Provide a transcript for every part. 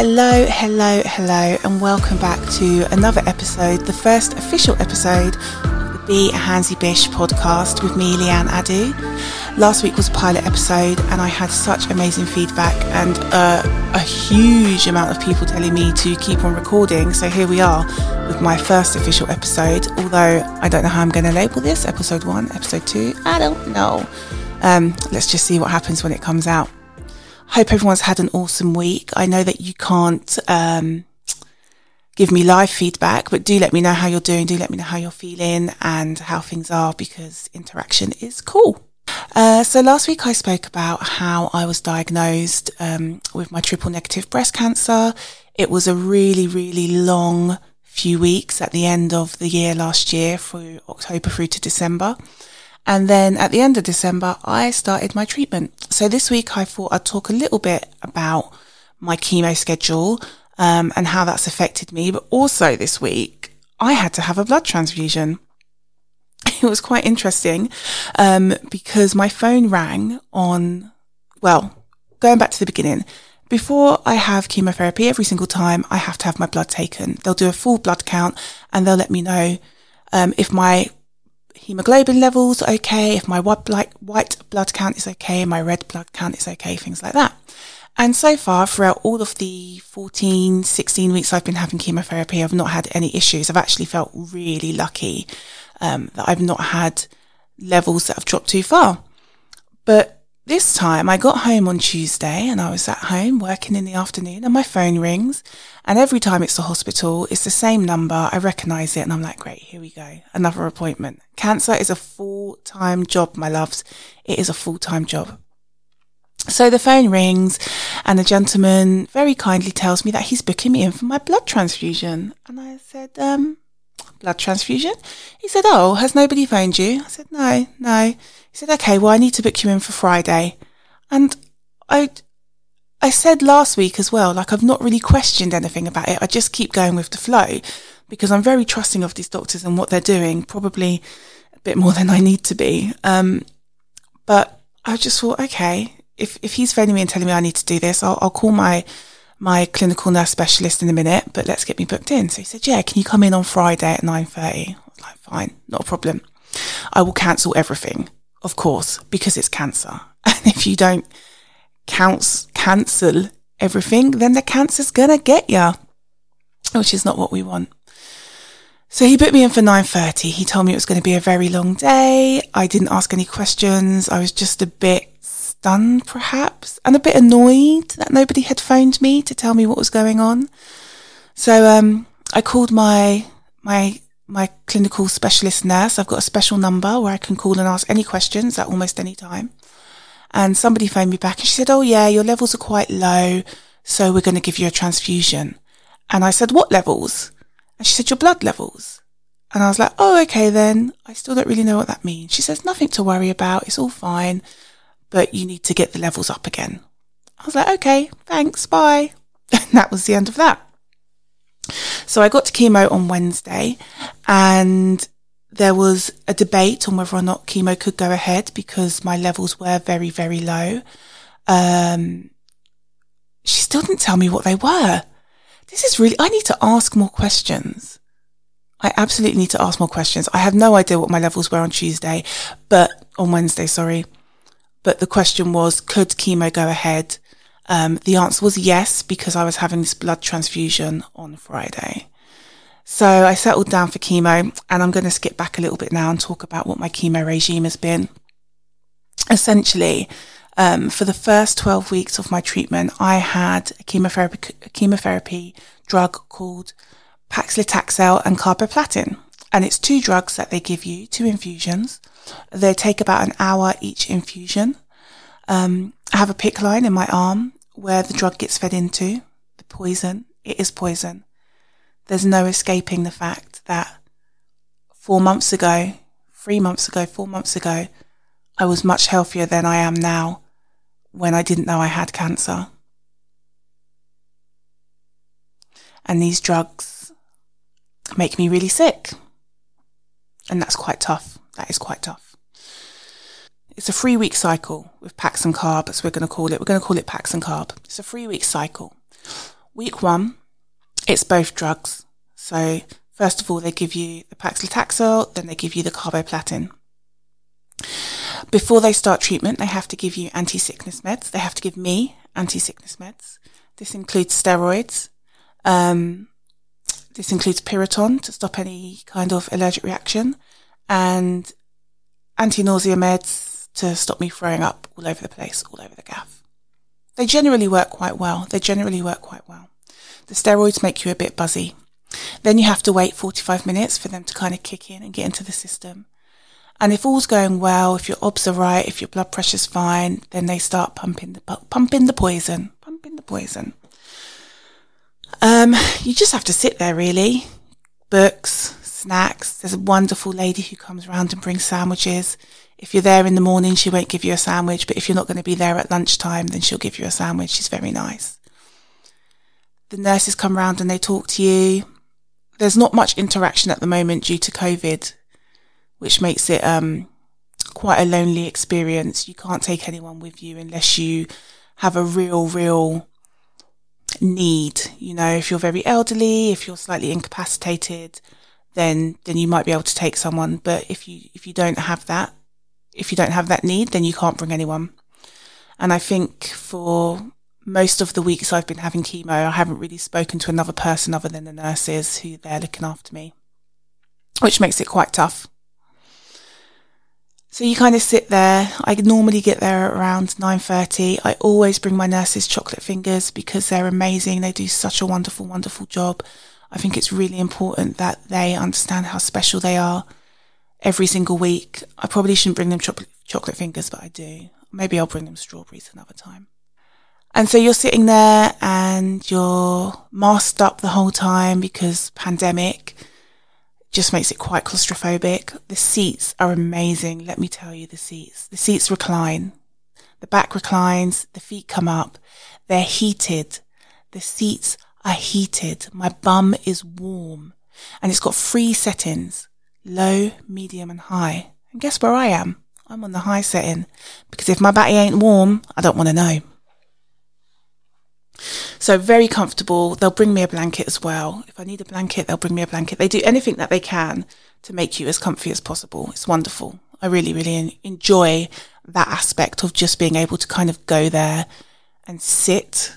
Hello, hello, hello, and welcome back to another episode, the first official episode of the Be a Handsy Bish podcast with me, Leeanne Adu. Last week was a pilot episode, and I had such amazing feedback and uh, a huge amount of people telling me to keep on recording. So here we are with my first official episode. Although I don't know how I'm going to label this episode one, episode two, I don't know. Um, let's just see what happens when it comes out. Hope everyone's had an awesome week. I know that you can't um, give me live feedback, but do let me know how you're doing. Do let me know how you're feeling and how things are because interaction is cool. Uh, so last week I spoke about how I was diagnosed um, with my triple negative breast cancer. It was a really, really long few weeks at the end of the year last year through October through to December. And then at the end of December, I started my treatment. So this week I thought I'd talk a little bit about my chemo schedule, um, and how that's affected me. But also this week, I had to have a blood transfusion. It was quite interesting, um, because my phone rang on, well, going back to the beginning, before I have chemotherapy, every single time I have to have my blood taken. They'll do a full blood count and they'll let me know, um, if my hemoglobin levels okay, if my white blood count is okay, my red blood count is okay, things like that. And so far, throughout all of the 14, 16 weeks I've been having chemotherapy, I've not had any issues. I've actually felt really lucky um, that I've not had levels that have dropped too far. But this time I got home on Tuesday and I was at home working in the afternoon and my phone rings and every time it's the hospital, it's the same number. I recognize it and I'm like, great, here we go. Another appointment. Cancer is a full time job, my loves. It is a full time job. So the phone rings and the gentleman very kindly tells me that he's booking me in for my blood transfusion. And I said, um, blood transfusion? He said, oh, has nobody phoned you? I said, no, no. He said, okay, well, I need to book you in for Friday. And I, I said last week as well, like I've not really questioned anything about it. I just keep going with the flow because I'm very trusting of these doctors and what they're doing, probably a bit more than I need to be. Um, but I just thought, okay, if, if he's phoning me and telling me I need to do this, I'll, I'll call my, my clinical nurse specialist in a minute, but let's get me booked in. So he said, yeah, can you come in on Friday at 9.30? I was like, fine, not a problem. I will cancel everything of course, because it's cancer. And if you don't counts, cancel everything, then the cancer's gonna get you, which is not what we want. So he booked me in for 9.30. He told me it was going to be a very long day. I didn't ask any questions. I was just a bit stunned, perhaps, and a bit annoyed that nobody had phoned me to tell me what was going on. So, um, I called my, my my clinical specialist nurse. I've got a special number where I can call and ask any questions at almost any time. And somebody phoned me back and she said, Oh yeah, your levels are quite low. So we're going to give you a transfusion. And I said, what levels? And she said, your blood levels. And I was like, oh, okay then. I still don't really know what that means. She says, nothing to worry about. It's all fine, but you need to get the levels up again. I was like, okay, thanks. Bye. And that was the end of that. So I got to chemo on Wednesday and there was a debate on whether or not chemo could go ahead because my levels were very, very low. Um, she still didn't tell me what they were. This is really, I need to ask more questions. I absolutely need to ask more questions. I have no idea what my levels were on Tuesday, but on Wednesday, sorry. But the question was, could chemo go ahead? Um, the answer was yes, because I was having this blood transfusion on Friday. So I settled down for chemo and I'm going to skip back a little bit now and talk about what my chemo regime has been. Essentially, um, for the first 12 weeks of my treatment, I had a chemotherapy, a chemotherapy drug called paclitaxel and carboplatin. And it's two drugs that they give you, two infusions. They take about an hour each infusion. Um, I have a PICC line in my arm where the drug gets fed into, the poison. It is poison. There's no escaping the fact that four months ago, three months ago, four months ago, I was much healthier than I am now when I didn't know I had cancer. And these drugs make me really sick. And that's quite tough. That is quite tough. It's a three week cycle with Pax and Carb, as we're going to call it. We're going to call it Pax and Carb. It's a three week cycle. Week one, it's both drugs. So first of all, they give you the paclitaxel, then they give you the carboplatin. Before they start treatment, they have to give you anti-sickness meds. They have to give me anti-sickness meds. This includes steroids. Um, this includes Piriton to stop any kind of allergic reaction and anti-nausea meds to stop me throwing up all over the place, all over the gaff. They generally work quite well. They generally work quite well. The steroids make you a bit buzzy. Then you have to wait 45 minutes for them to kind of kick in and get into the system. And if all's going well, if your obs are right, if your blood pressure's fine, then they start pumping the pumping the poison, pumping the poison. Um, you just have to sit there really. Books, snacks. There's a wonderful lady who comes around and brings sandwiches. If you're there in the morning, she won't give you a sandwich, but if you're not going to be there at lunchtime, then she'll give you a sandwich. She's very nice. The nurses come around and they talk to you. There's not much interaction at the moment due to COVID which makes it um, quite a lonely experience. You can't take anyone with you unless you have a real, real need. You know, if you're very elderly, if you're slightly incapacitated, then then you might be able to take someone. But if you if you don't have that, if you don't have that need, then you can't bring anyone. And I think for most of the weeks I've been having chemo, I haven't really spoken to another person other than the nurses who they're looking after me, which makes it quite tough. So you kind of sit there. I normally get there around 9:30. I always bring my nurses chocolate fingers because they're amazing. They do such a wonderful wonderful job. I think it's really important that they understand how special they are every single week. I probably shouldn't bring them chocolate chocolate fingers, but I do. Maybe I'll bring them strawberries another time. And so you're sitting there and you're masked up the whole time because pandemic just makes it quite claustrophobic. The seats are amazing. Let me tell you, the seats. The seats recline. The back reclines. The feet come up. They're heated. The seats are heated. My bum is warm and it's got three settings. Low, medium and high. And guess where I am? I'm on the high setting because if my batty ain't warm, I don't want to know. So very comfortable. They'll bring me a blanket as well. If I need a blanket, they'll bring me a blanket. They do anything that they can to make you as comfy as possible. It's wonderful. I really, really enjoy that aspect of just being able to kind of go there and sit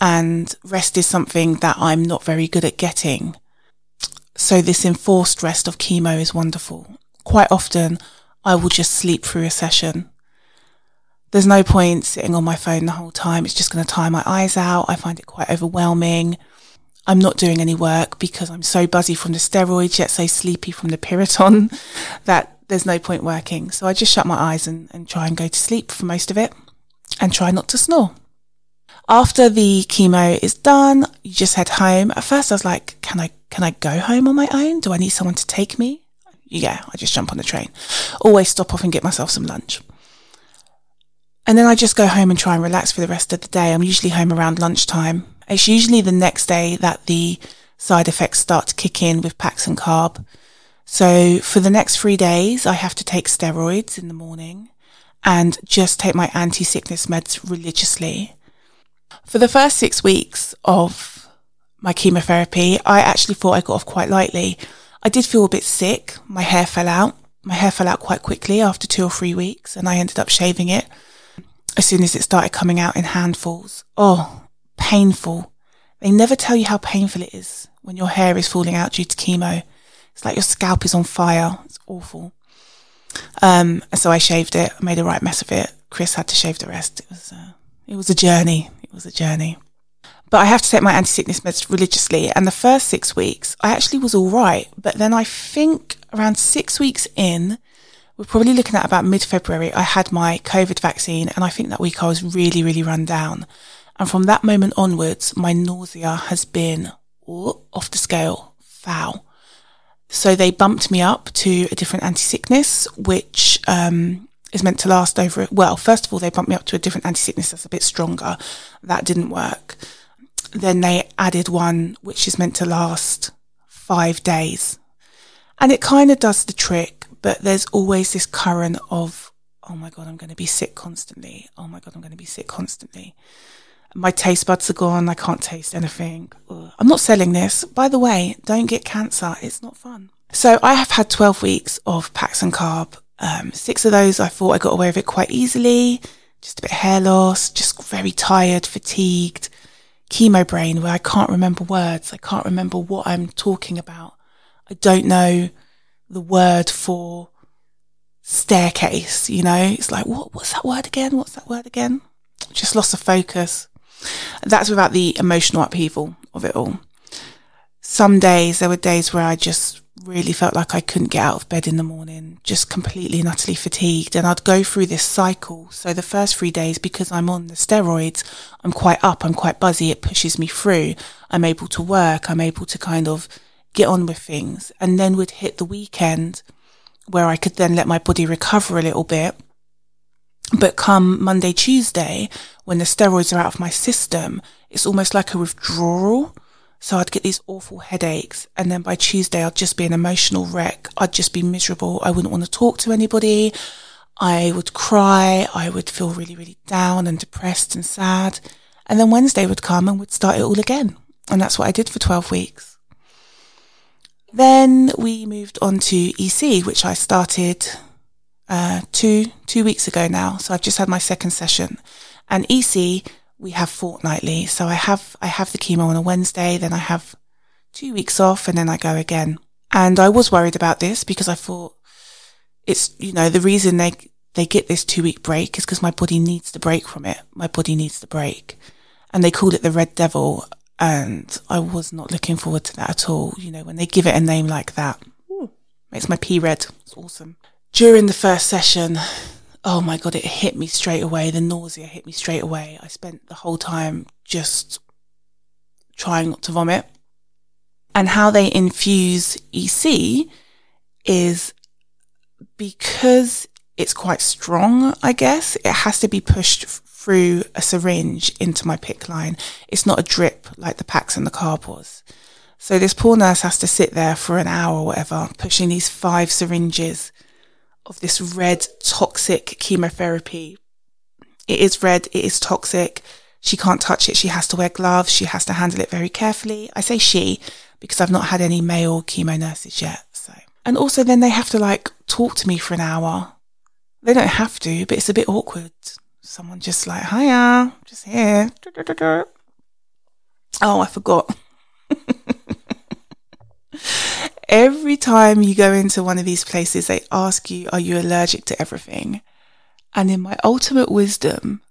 and rest is something that I'm not very good at getting. So this enforced rest of chemo is wonderful. Quite often I will just sleep through a session there's no point sitting on my phone the whole time. It's just going to tire my eyes out. I find it quite overwhelming. I'm not doing any work because I'm so buzzy from the steroids, yet so sleepy from the Piriton that there's no point working. So I just shut my eyes and, and try and go to sleep for most of it and try not to snore. After the chemo is done, you just head home. At first I was like, can I, can I go home on my own? Do I need someone to take me? Yeah, I just jump on the train. Always stop off and get myself some lunch. And then I just go home and try and relax for the rest of the day. I'm usually home around lunchtime. It's usually the next day that the side effects start to kick in with Pax and Carb. So for the next three days, I have to take steroids in the morning and just take my anti-sickness meds religiously. For the first six weeks of my chemotherapy, I actually thought I got off quite lightly. I did feel a bit sick. My hair fell out. My hair fell out quite quickly after two or three weeks and I ended up shaving it as soon as it started coming out in handfuls. Oh, painful. They never tell you how painful it is when your hair is falling out due to chemo. It's like your scalp is on fire. It's awful. Um, so I shaved it. I made a right mess of it. Chris had to shave the rest. It was, uh, it was a journey. It was a journey. But I have to take my anti-sickness meds religiously. And the first six weeks, I actually was all right. But then I think around six weeks in, we're probably looking at about mid February. I had my COVID vaccine and I think that week I was really, really run down. And from that moment onwards, my nausea has been off the scale, foul. So they bumped me up to a different anti-sickness, which, um, is meant to last over, well, first of all, they bumped me up to a different anti-sickness that's a bit stronger. That didn't work. Then they added one, which is meant to last five days. And it kind of does the trick but there's always this current of, oh my God, I'm going to be sick constantly. Oh my God, I'm going to be sick constantly. My taste buds are gone. I can't taste anything. Ugh. I'm not selling this. By the way, don't get cancer. It's not fun. So I have had 12 weeks of Pax and Carb. Um, six of those I thought I got away with it quite easily. Just a bit hair loss, just very tired, fatigued, chemo brain where I can't remember words. I can't remember what I'm talking about. I don't know the word for staircase, you know? It's like, what, what's that word again? What's that word again? Just loss of focus. That's without the emotional upheaval of it all. Some days, there were days where I just really felt like I couldn't get out of bed in the morning, just completely and utterly fatigued. And I'd go through this cycle. So the first three days, because I'm on the steroids, I'm quite up, I'm quite buzzy. It pushes me through. I'm able to work. I'm able to kind of get on with things. And then would hit the weekend where I could then let my body recover a little bit. But come Monday, Tuesday, when the steroids are out of my system, it's almost like a withdrawal so I'd get these awful headaches. And then by Tuesday, I'd just be an emotional wreck. I'd just be miserable. I wouldn't want to talk to anybody. I would cry. I would feel really, really down and depressed and sad. And then Wednesday would come and would start it all again. And that's what I did for 12 weeks. Then we moved on to EC, which I started uh, two two weeks ago now. So I've just had my second session, and EC we have fortnightly. So I have, I have the chemo on a Wednesday, then I have two weeks off and then I go again. And I was worried about this because I thought it's, you know, the reason they, they get this two week break is because my body needs to break from it. My body needs to break. And they call it the red devil. And I was not looking forward to that at all. You know, when they give it a name like that, Ooh, makes my pee red. It's awesome. During the first session, oh my God, it hit me straight away. The nausea hit me straight away. I spent the whole time just trying not to vomit. And how they infuse EC is because it's quite strong, I guess, it has to be pushed through a syringe into my PICC line. It's not a drip like the Pax and the carb was. So this poor nurse has to sit there for an hour or whatever, pushing these five syringes of this red toxic chemotherapy. It is red. It is toxic. She can't touch it. She has to wear gloves. She has to handle it very carefully. I say she because I've not had any male chemo nurses yet. So, and also then they have to like talk to me for an hour. They don't have to, but it's a bit awkward. Someone just like, hiya, just here. Oh, I forgot. every time you go into one of these places, they ask you, are you allergic to everything? And in my ultimate wisdom,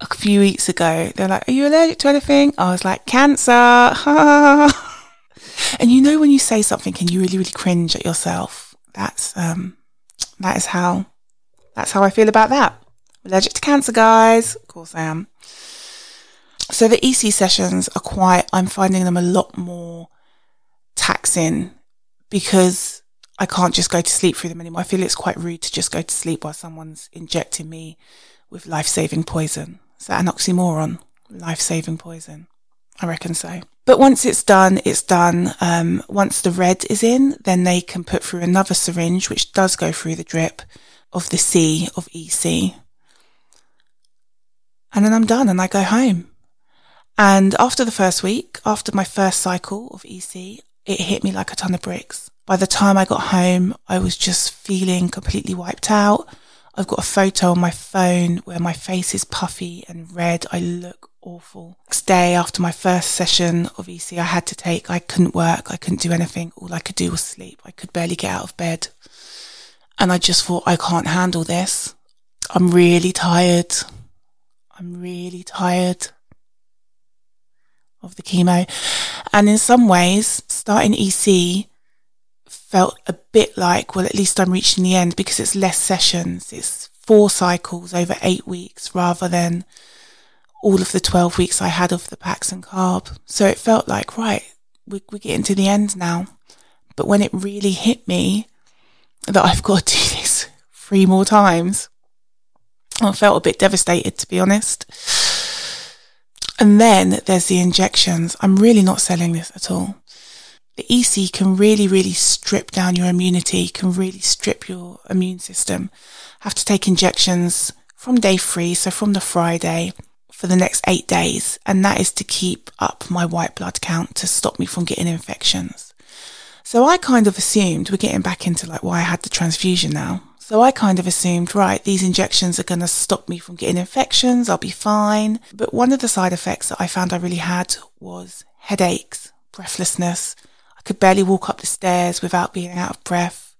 a few weeks ago, they're like, are you allergic to anything? I was like, cancer. and you know, when you say something and you really, really cringe at yourself, that's, um, that is how, that's how I feel about that. Allergic to cancer, guys. Of course I am. So the EC sessions are quite, I'm finding them a lot more taxing because I can't just go to sleep through them anymore. I feel it's quite rude to just go to sleep while someone's injecting me with life saving poison. Is that an oxymoron? Life saving poison. I reckon so. But once it's done, it's done. Um, once the red is in, then they can put through another syringe, which does go through the drip of the C of EC. And then I'm done and I go home. And after the first week, after my first cycle of EC, it hit me like a ton of bricks. By the time I got home, I was just feeling completely wiped out. I've got a photo on my phone where my face is puffy and red. I look awful. Next day after my first session of EC I had to take, I couldn't work. I couldn't do anything. All I could do was sleep. I could barely get out of bed. And I just thought, I can't handle this. I'm really tired. I'm really tired of the chemo. And in some ways, starting EC felt a bit like, well, at least I'm reaching the end because it's less sessions. It's four cycles over eight weeks rather than all of the 12 weeks I had of the Pax and carb. So it felt like, right, we, we're getting to the end now. But when it really hit me that I've got to do this three more times, I felt a bit devastated, to be honest. And then there's the injections. I'm really not selling this at all. The EC can really, really strip down your immunity, can really strip your immune system. Have to take injections from day three, so from the Friday, for the next eight days, and that is to keep up my white blood count to stop me from getting infections. So I kind of assumed we're getting back into like why I had the transfusion now. So I kind of assumed, right, these injections are going to stop me from getting infections. I'll be fine. But one of the side effects that I found I really had was headaches, breathlessness. I could barely walk up the stairs without being out of breath.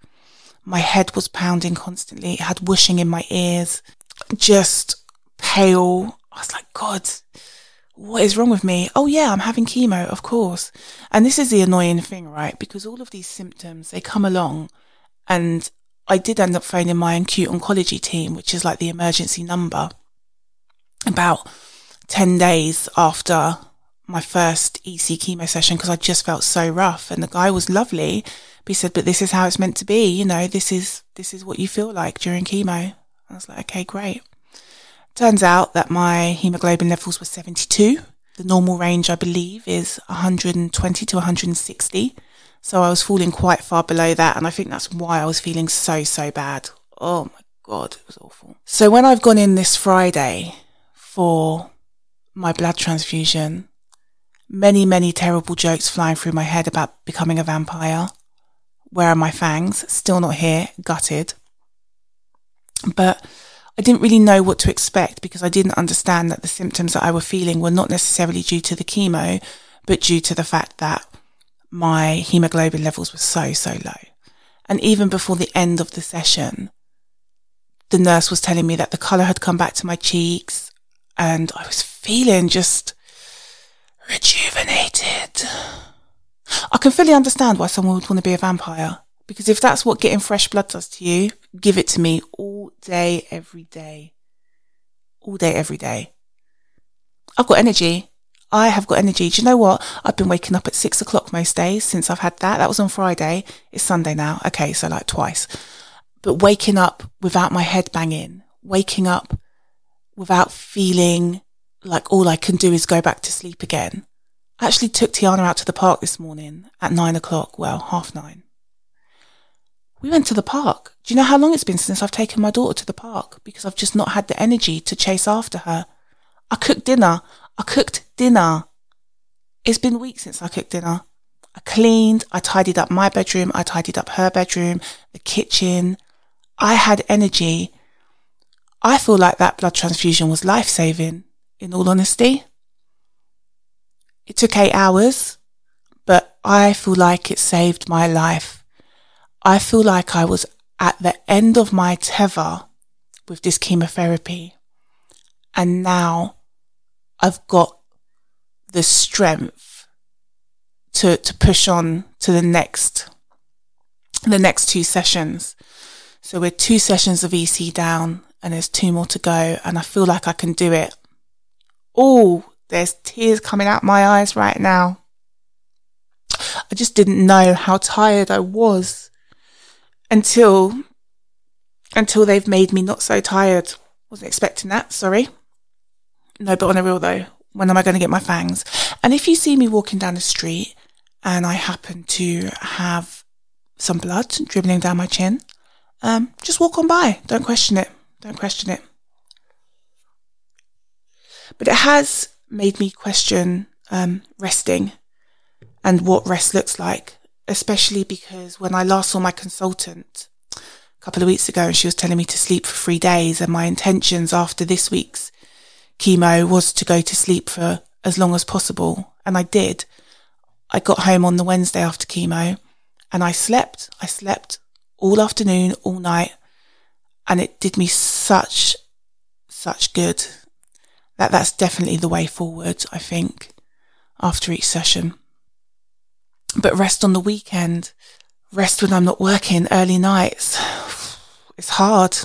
My head was pounding constantly. It had whooshing in my ears. Just pale. I was like, God, what is wrong with me? Oh yeah, I'm having chemo, of course. And this is the annoying thing, right? Because all of these symptoms, they come along and I did end up phoning my acute oncology team, which is like the emergency number about 10 days after my first EC chemo session because I just felt so rough and the guy was lovely. But he said, but this is how it's meant to be. You know, this is, this is what you feel like during chemo. I was like, okay, great. Turns out that my hemoglobin levels were 72. The normal range, I believe, is 120 to 160. So I was falling quite far below that. And I think that's why I was feeling so, so bad. Oh my God, it was awful. So when I've gone in this Friday for my blood transfusion, many, many terrible jokes flying through my head about becoming a vampire. Where are my fangs? Still not here, gutted. But I didn't really know what to expect because I didn't understand that the symptoms that I were feeling were not necessarily due to the chemo, but due to the fact that my hemoglobin levels were so, so low. And even before the end of the session, the nurse was telling me that the color had come back to my cheeks and I was feeling just rejuvenated. I can fully understand why someone would want to be a vampire. Because if that's what getting fresh blood does to you, give it to me all day, every day. All day, every day. I've got energy. I have got energy. Do you know what? I've been waking up at six o'clock most days since I've had that. That was on Friday. It's Sunday now. Okay. So like twice, but waking up without my head banging, waking up without feeling like all I can do is go back to sleep again. I actually took Tiana out to the park this morning at nine o'clock. Well, half nine. We went to the park. Do you know how long it's been since I've taken my daughter to the park? Because I've just not had the energy to chase after her. I cooked dinner. I cooked dinner. It's been weeks since I cooked dinner. I cleaned. I tidied up my bedroom. I tidied up her bedroom, the kitchen. I had energy. I feel like that blood transfusion was life saving, in all honesty. It took eight hours, but I feel like it saved my life. I feel like I was at the end of my tether with this chemotherapy. And now I've got the strength to, to push on to the next, the next two sessions. So we're two sessions of EC down and there's two more to go and I feel like I can do it. Oh, there's tears coming out my eyes right now. I just didn't know how tired I was until until they've made me not so tired. Wasn't expecting that, sorry. No, but on a real though, when am I going to get my fangs? And if you see me walking down the street and I happen to have some blood dribbling down my chin, um, just walk on by. Don't question it. Don't question it. But it has made me question um, resting and what rest looks like especially because when I last saw my consultant a couple of weeks ago and she was telling me to sleep for three days and my intentions after this week's chemo was to go to sleep for as long as possible. And I did. I got home on the Wednesday after chemo and I slept. I slept all afternoon, all night. And it did me such, such good that that's definitely the way forward, I think, after each session but rest on the weekend, rest when I'm not working, early nights. It's hard.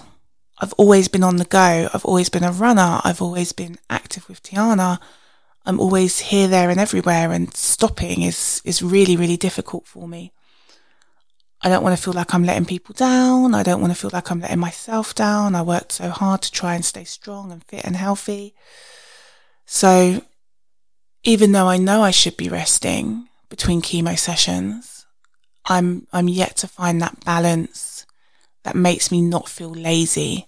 I've always been on the go. I've always been a runner. I've always been active with Tiana. I'm always here, there and everywhere and stopping is, is really, really difficult for me. I don't want to feel like I'm letting people down. I don't want to feel like I'm letting myself down. I worked so hard to try and stay strong and fit and healthy. So even though I know I should be resting, between chemo sessions. I'm, I'm yet to find that balance that makes me not feel lazy.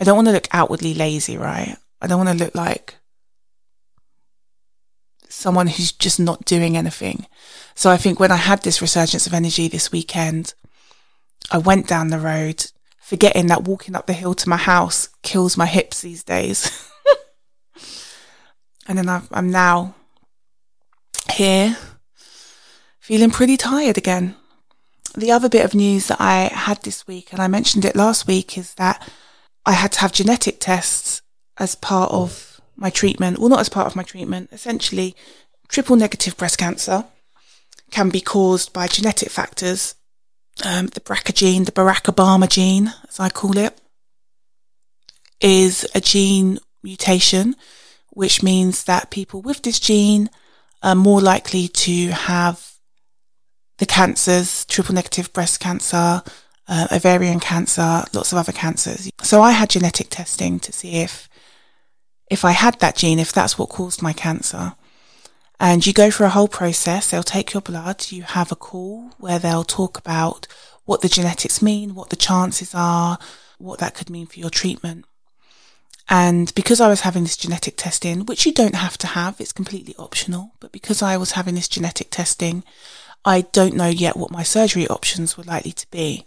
I don't want to look outwardly lazy, right? I don't want to look like someone who's just not doing anything. So I think when I had this resurgence of energy this weekend, I went down the road, forgetting that walking up the hill to my house kills my hips these days. and then i I'm now here feeling pretty tired again. The other bit of news that I had this week, and I mentioned it last week, is that I had to have genetic tests as part of my treatment. Well, not as part of my treatment. Essentially, triple negative breast cancer can be caused by genetic factors. Um, the BRCA gene, the Barack Obama gene, as I call it, is a gene mutation, which means that people with this gene are more likely to have the cancers, triple negative breast cancer, uh, ovarian cancer, lots of other cancers. So I had genetic testing to see if, if I had that gene, if that's what caused my cancer. And you go through a whole process. They'll take your blood. You have a call where they'll talk about what the genetics mean, what the chances are, what that could mean for your treatment. And because I was having this genetic testing, which you don't have to have, it's completely optional, but because I was having this genetic testing, I don't know yet what my surgery options were likely to be.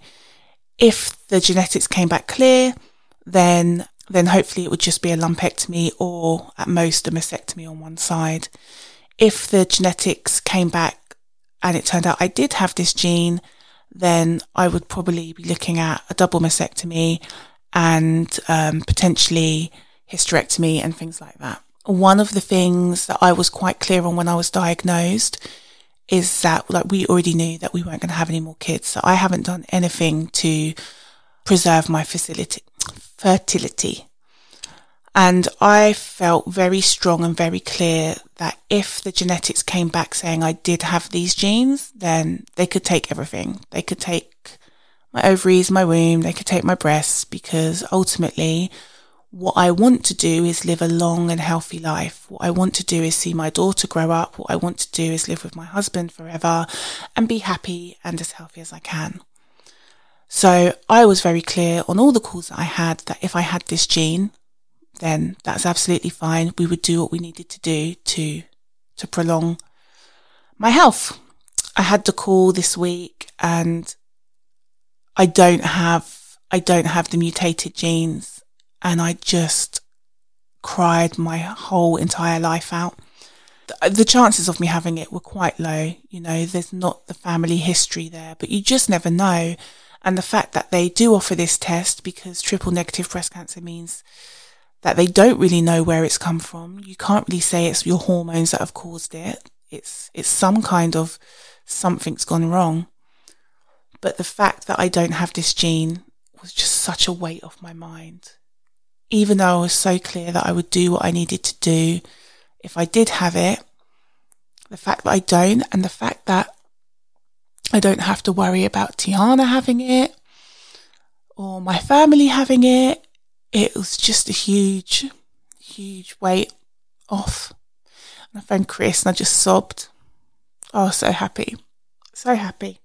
If the genetics came back clear, then then hopefully it would just be a lumpectomy or at most a mastectomy on one side if the genetics came back and it turned out I did have this gene, then I would probably be looking at a double mastectomy and um, potentially hysterectomy and things like that. One of the things that I was quite clear on when I was diagnosed is that like we already knew that we weren't going to have any more kids. So I haven't done anything to preserve my facility, fertility. And I felt very strong and very clear that if the genetics came back saying I did have these genes, then they could take everything. They could take my ovaries, my womb, they could take my breasts because ultimately what I want to do is live a long and healthy life. What I want to do is see my daughter grow up. What I want to do is live with my husband forever and be happy and as healthy as I can. So I was very clear on all the calls that I had that if I had this gene, then that's absolutely fine. We would do what we needed to do to, to prolong my health. I had the call this week and I don't have, I don't have the mutated genes and I just cried my whole entire life out. Uh, the chances of me having it were quite low. You know, there's not the family history there, but you just never know. And the fact that they do offer this test because triple negative breast cancer means that they don't really know where it's come from. You can't really say it's your hormones that have caused it. It's, it's some kind of something's gone wrong. But the fact that I don't have this gene was just such a weight off my mind. Even though I was so clear that I would do what I needed to do if I did have it, the fact that I don't and the fact that I don't have to worry about Tiana having it or my family having it it was just a huge, huge weight off. And I phoned Chris and I just sobbed. Oh, so happy. So happy.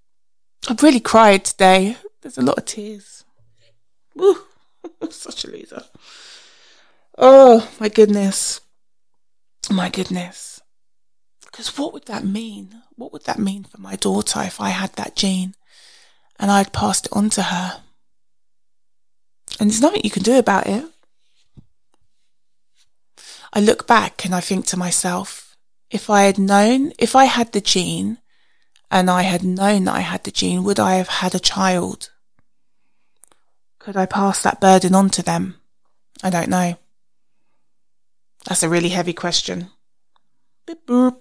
I've really cried today. There's a lot of tears. Woo. Such a loser. Oh, my goodness. My goodness. Because what would that mean? What would that mean for my daughter if I had that gene and I'd passed it on to her? And there's nothing you can do about it. I look back and I think to myself, if I had known, if I had the gene and I had known that I had the gene, would I have had a child? Could I pass that burden on to them? I don't know. That's a really heavy question. Beep boop.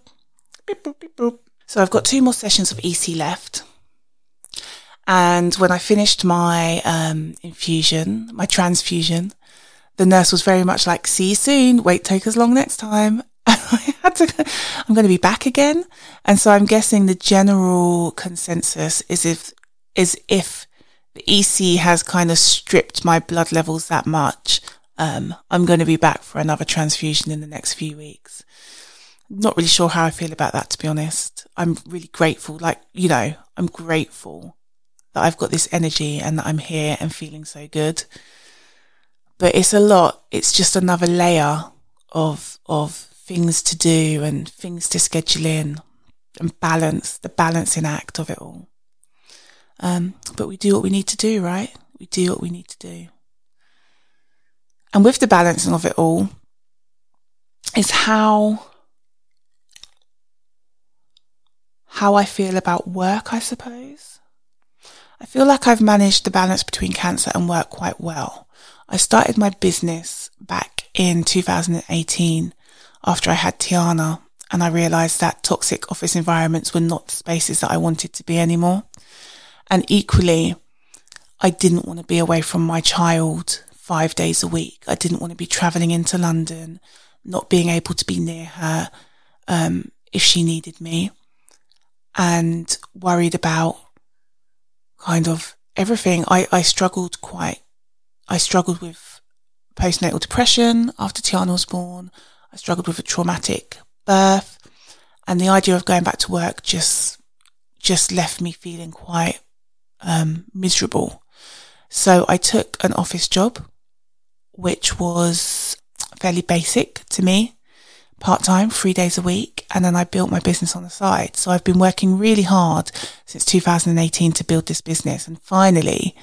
Beep boop, beep boop. So I've got two more sessions of EC left. And when I finished my um, infusion, my transfusion, the nurse was very much like, see you soon. Wait, take us long next time. I had to, I'm going to be back again. And so I'm guessing the general consensus is if, is if the EC has kind of stripped my blood levels that much, um, I'm going to be back for another transfusion in the next few weeks. Not really sure how I feel about that, to be honest. I'm really grateful. Like, you know, I'm grateful that I've got this energy and that I'm here and feeling so good. But it's a lot. It's just another layer of, of things to do and things to schedule in and balance, the balancing act of it all. Um, but we do what we need to do, right? We do what we need to do. And with the balancing of it all is how how I feel about work, I suppose. I feel like I've managed the balance between cancer and work quite well. I started my business back in 2018 after I had Tiana and I realized that toxic office environments were not the spaces that I wanted to be anymore. And equally, I didn't want to be away from my child five days a week. I didn't want to be traveling into London, not being able to be near her um, if she needed me, and worried about kind of everything. I, I struggled quite, I struggled with postnatal depression after Tiana was born. I struggled with a traumatic birth and the idea of going back to work just, just left me feeling quite um, miserable. So I took an office job, which was fairly basic to me, part time, three days a week. And then I built my business on the side. So I've been working really hard since 2018 to build this business. And finally,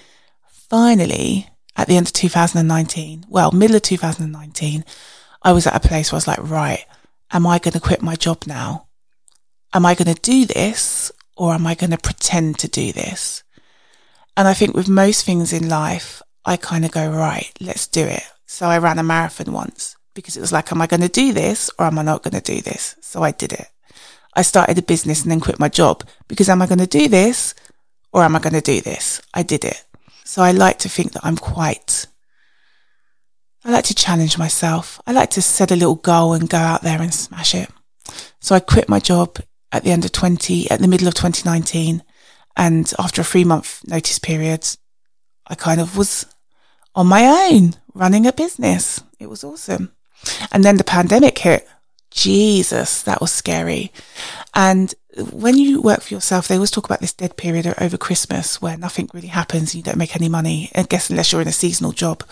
finally, at the end of 2019, well, middle of 2019, I was at a place where I was like, right, am I going to quit my job now? Am I going to do this or am I going to pretend to do this? And I think with most things in life, I kind of go, right, let's do it. So I ran a marathon once because it was like, am I going to do this or am I not going to do this? So I did it. I started a business and then quit my job because am I going to do this or am I going to do this? I did it. So I like to think that I'm quite, I like to challenge myself. I like to set a little goal and go out there and smash it. So I quit my job at the end of 20, at the middle of 2019 and after a three month notice period, I kind of was on my own running a business. It was awesome. And then the pandemic hit. Jesus, that was scary. And when you work for yourself, they always talk about this dead period over Christmas where nothing really happens. You don't make any money, I guess, unless you're in a seasonal job.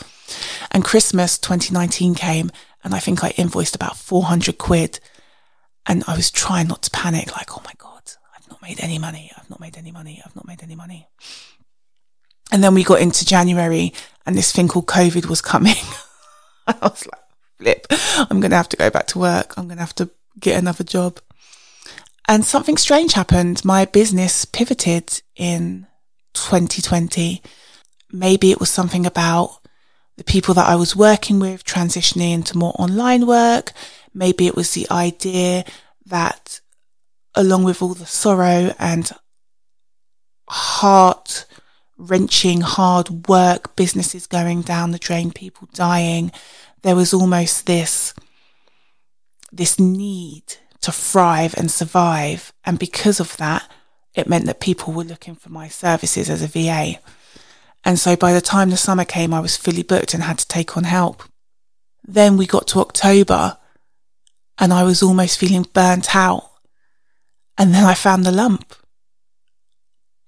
And Christmas 2019 came and I think I invoiced about 400 quid. And I was trying not to panic, like, oh my God, made any money. I've not made any money. I've not made any money. And then we got into January and this thing called COVID was coming. I was like, flip, I'm going to have to go back to work. I'm going to have to get another job. And something strange happened. My business pivoted in 2020. Maybe it was something about the people that I was working with transitioning into more online work. Maybe it was the idea that along with all the sorrow and heart wrenching hard work, businesses going down the drain, people dying, there was almost this, this need to thrive and survive. And because of that, it meant that people were looking for my services as a VA. And so by the time the summer came, I was fully booked and had to take on help. Then we got to October and I was almost feeling burnt out and then I found the lump.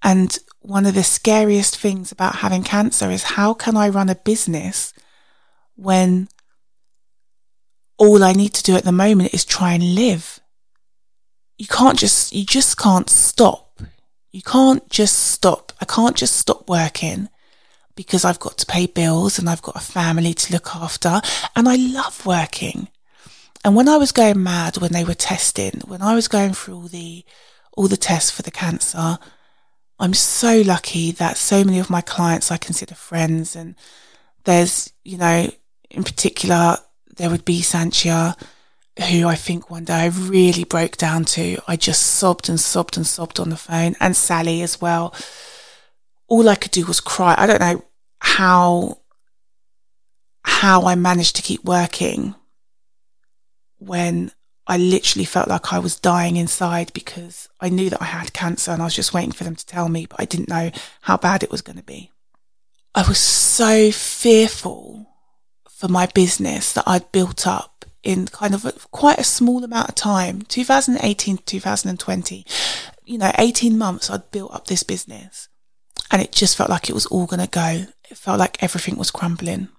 And one of the scariest things about having cancer is how can I run a business when all I need to do at the moment is try and live? You can't just, you just can't stop. You can't just stop. I can't just stop working because I've got to pay bills and I've got a family to look after and I love working. And when I was going mad when they were testing, when I was going through all the, all the tests for the cancer, I'm so lucky that so many of my clients I consider friends and there's, you know, in particular, there would be Sanchia, who I think one day I really broke down to. I just sobbed and sobbed and sobbed on the phone and Sally as well. All I could do was cry. I don't know how, how I managed to keep working when I literally felt like I was dying inside because I knew that I had cancer and I was just waiting for them to tell me, but I didn't know how bad it was going to be. I was so fearful for my business that I'd built up in kind of a, quite a small amount of time, 2018 to 2020, you know, 18 months I'd built up this business and it just felt like it was all going to go. It felt like everything was crumbling.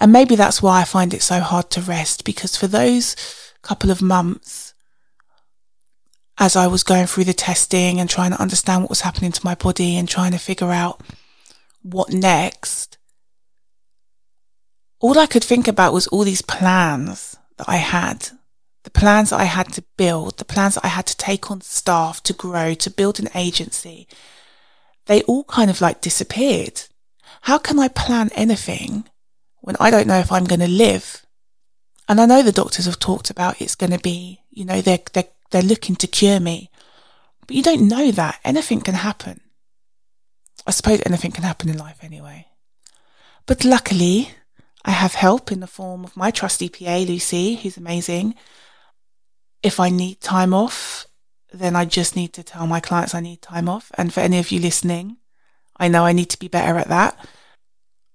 And maybe that's why I find it so hard to rest because for those couple of months, as I was going through the testing and trying to understand what was happening to my body and trying to figure out what next, all I could think about was all these plans that I had, the plans that I had to build, the plans that I had to take on staff to grow, to build an agency. They all kind of like disappeared. How can I plan anything when I don't know if I'm going to live? And I know the doctors have talked about it's going to be, you know, they're, they're, they're looking to cure me, but you don't know that anything can happen. I suppose anything can happen in life anyway. But luckily, I have help in the form of my trusty PA, Lucy, who's amazing. If I need time off, then I just need to tell my clients I need time off. And for any of you listening, I know I need to be better at that.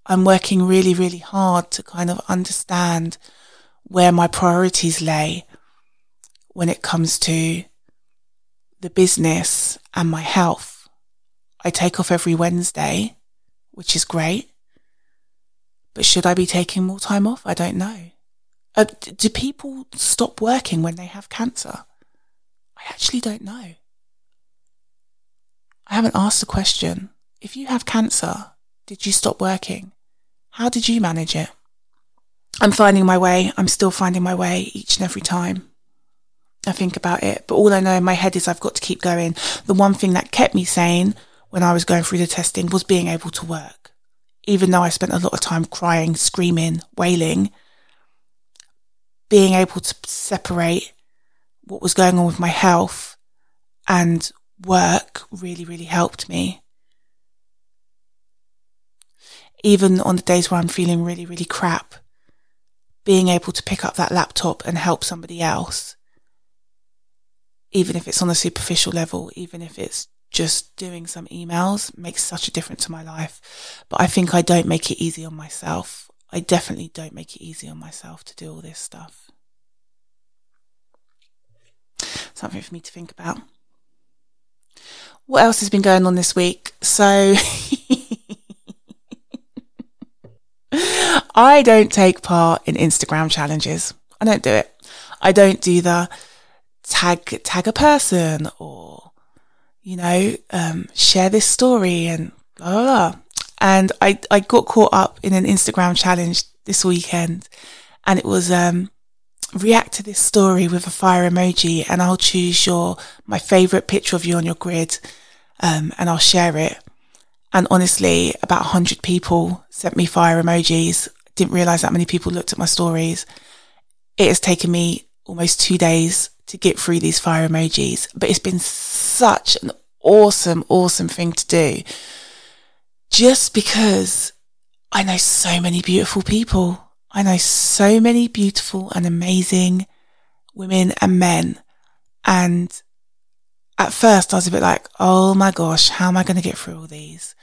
I'm working really, really hard to kind of understand where my priorities lay when it comes to the business and my health. I take off every Wednesday, which is great. But should I be taking more time off? I don't know. Uh, do people stop working when they have cancer? I actually don't know. I haven't asked the question. If you have cancer, did you stop working? How did you manage it? I'm finding my way. I'm still finding my way each and every time. I think about it, but all I know in my head is I've got to keep going. The one thing that kept me sane when I was going through the testing was being able to work. Even though I spent a lot of time crying, screaming, wailing, being able to separate what was going on with my health and work really, really helped me even on the days where I'm feeling really, really crap, being able to pick up that laptop and help somebody else, even if it's on a superficial level, even if it's just doing some emails, makes such a difference to my life. But I think I don't make it easy on myself. I definitely don't make it easy on myself to do all this stuff. Something for me to think about. What else has been going on this week? So I don't take part in Instagram challenges. I don't do it. I don't do the tag, tag a person or, you know, um, share this story and blah, blah, blah. And I, I got caught up in an Instagram challenge this weekend and it was, um, react to this story with a fire emoji and I'll choose your, my favorite picture of you on your grid. Um, and I'll share it. And honestly, about 100 people sent me fire emojis. Didn't realize that many people looked at my stories. It has taken me almost two days to get through these fire emojis, but it's been such an awesome, awesome thing to do. Just because I know so many beautiful people. I know so many beautiful and amazing women and men. And at first I was a bit like, oh my gosh, how am I going to get through all these?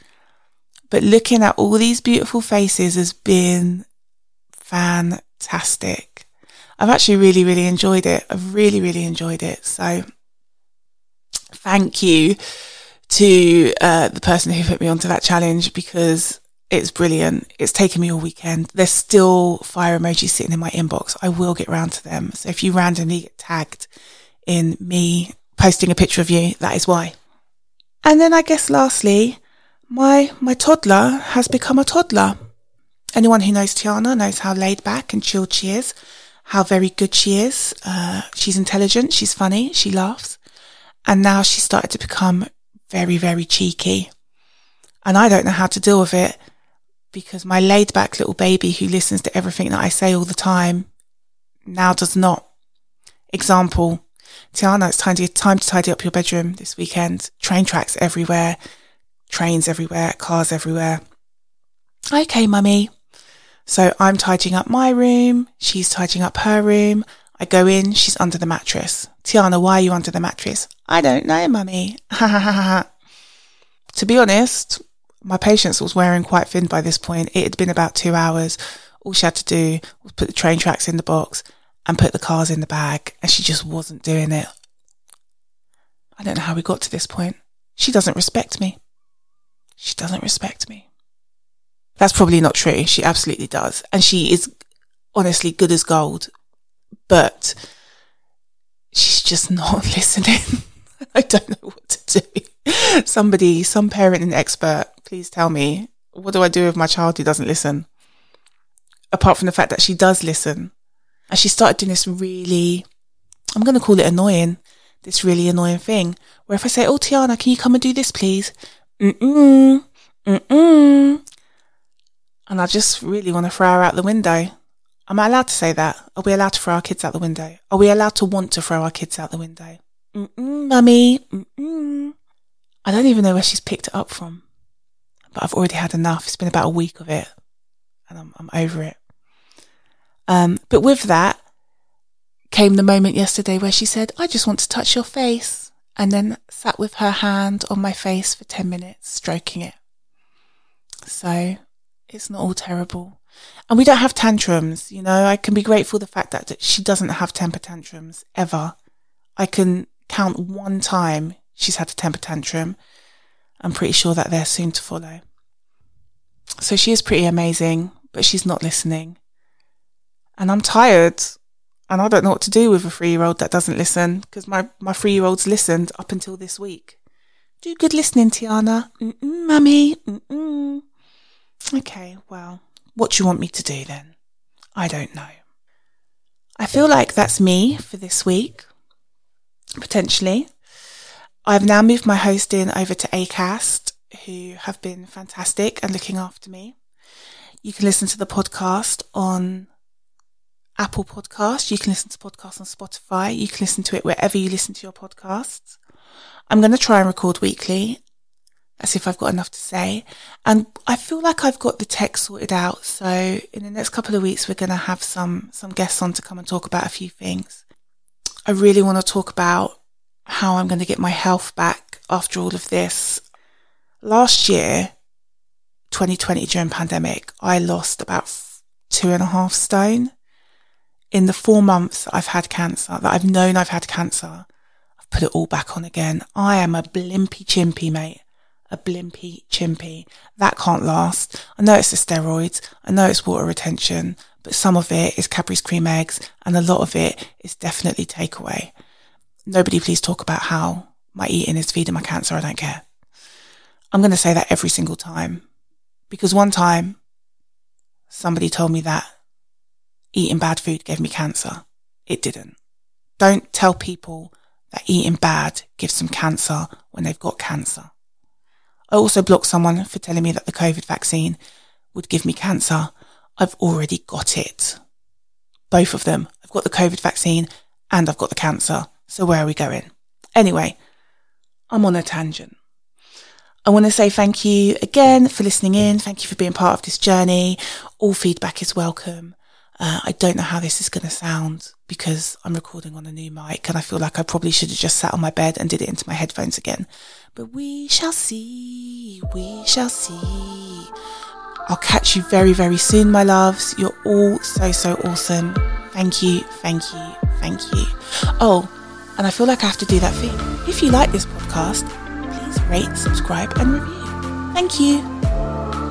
But looking at all these beautiful faces has been fantastic. I've actually really, really enjoyed it. I've really, really enjoyed it. So thank you to uh, the person who put me onto that challenge because it's brilliant. It's taken me all weekend. There's still fire emojis sitting in my inbox. I will get round to them. So if you randomly get tagged in me posting a picture of you, that is why. And then I guess lastly, my, my toddler has become a toddler. Anyone who knows Tiana knows how laid back and chilled she is, how very good she is. Uh, she's intelligent, she's funny, she laughs. And now she's started to become very, very cheeky. And I don't know how to deal with it because my laid back little baby who listens to everything that I say all the time now does not. Example, Tiana, it's time to, time to tidy up your bedroom this weekend. Train tracks everywhere trains everywhere, cars everywhere. Okay, mummy. So I'm tidying up my room. She's tidying up her room. I go in. She's under the mattress. Tiana, why are you under the mattress? I don't know, mummy. To be honest, my patience was wearing quite thin by this point. It had been about two hours. All she had to do was put the train tracks in the box and put the cars in the bag, and she just wasn't doing it. I don't know how we got to this point. She doesn't respect me. She doesn't respect me. That's probably not true. She absolutely does. And she is honestly good as gold. But she's just not listening. I don't know what to do. Somebody, some parent and expert, please tell me, what do I do with my child who doesn't listen? Apart from the fact that she does listen. And she started doing this really, I'm going to call it annoying, this really annoying thing where if I say, Oh, Tiana, can you come and do this, please? Mm-mm, mm-mm. And I just really want to throw her out the window. Am I allowed to say that? Are we allowed to throw our kids out the window? Are we allowed to want to throw our kids out the window? Mm-mm, mummy. Mm-mm. I don't even know where she's picked it up from, but I've already had enough. It's been about a week of it and I'm, I'm over it. Um, but with that came the moment yesterday where she said, I just want to touch your face and then sat with her hand on my face for 10 minutes, stroking it. So it's not all terrible. And we don't have tantrums, you know. I can be grateful the fact that she doesn't have temper tantrums ever. I can count one time she's had a temper tantrum. I'm pretty sure that they're soon to follow. So she is pretty amazing, but she's not listening. And I'm tired. And I don't know what to do with a three year old that doesn't listen because my, my three year old's listened up until this week. Do good listening, Tiana. Mm-mm, mummy. Mm-mm. Okay, well, what do you want me to do then? I don't know. I feel like that's me for this week, potentially. I've now moved my hosting over to ACAST, who have been fantastic and looking after me. You can listen to the podcast on Apple Podcasts. You can listen to podcasts on Spotify. You can listen to it wherever you listen to your podcasts. I'm going to try and record weekly as if I've got enough to say. And I feel like I've got the tech sorted out. So in the next couple of weeks, we're going to have some, some guests on to come and talk about a few things. I really want to talk about how I'm going to get my health back after all of this. Last year, 2020 during pandemic, I lost about two and a half stone. In the four months I've had cancer, that I've known I've had cancer, I've put it all back on again. I am a blimpy chimpy, mate a blimpy chimpy. That can't last. I know it's the steroids. I know it's water retention, but some of it is Cadbury's cream eggs and a lot of it is definitely takeaway. Nobody please talk about how my eating is feeding my cancer. I don't care. I'm going to say that every single time because one time somebody told me that eating bad food gave me cancer. It didn't. Don't tell people that eating bad gives them cancer when they've got cancer. I also blocked someone for telling me that the COVID vaccine would give me cancer. I've already got it. Both of them. I've got the COVID vaccine and I've got the cancer. So where are we going? Anyway, I'm on a tangent. I want to say thank you again for listening in. Thank you for being part of this journey. All feedback is welcome. Uh, I don't know how this is going to sound because I'm recording on a new mic and I feel like I probably should have just sat on my bed and did it into my headphones again. But we shall see. We shall see. I'll catch you very, very soon, my loves. You're all so, so awesome. Thank you, thank you, thank you. Oh, and I feel like I have to do that for you. If you like this podcast, please rate, subscribe, and review. Thank you.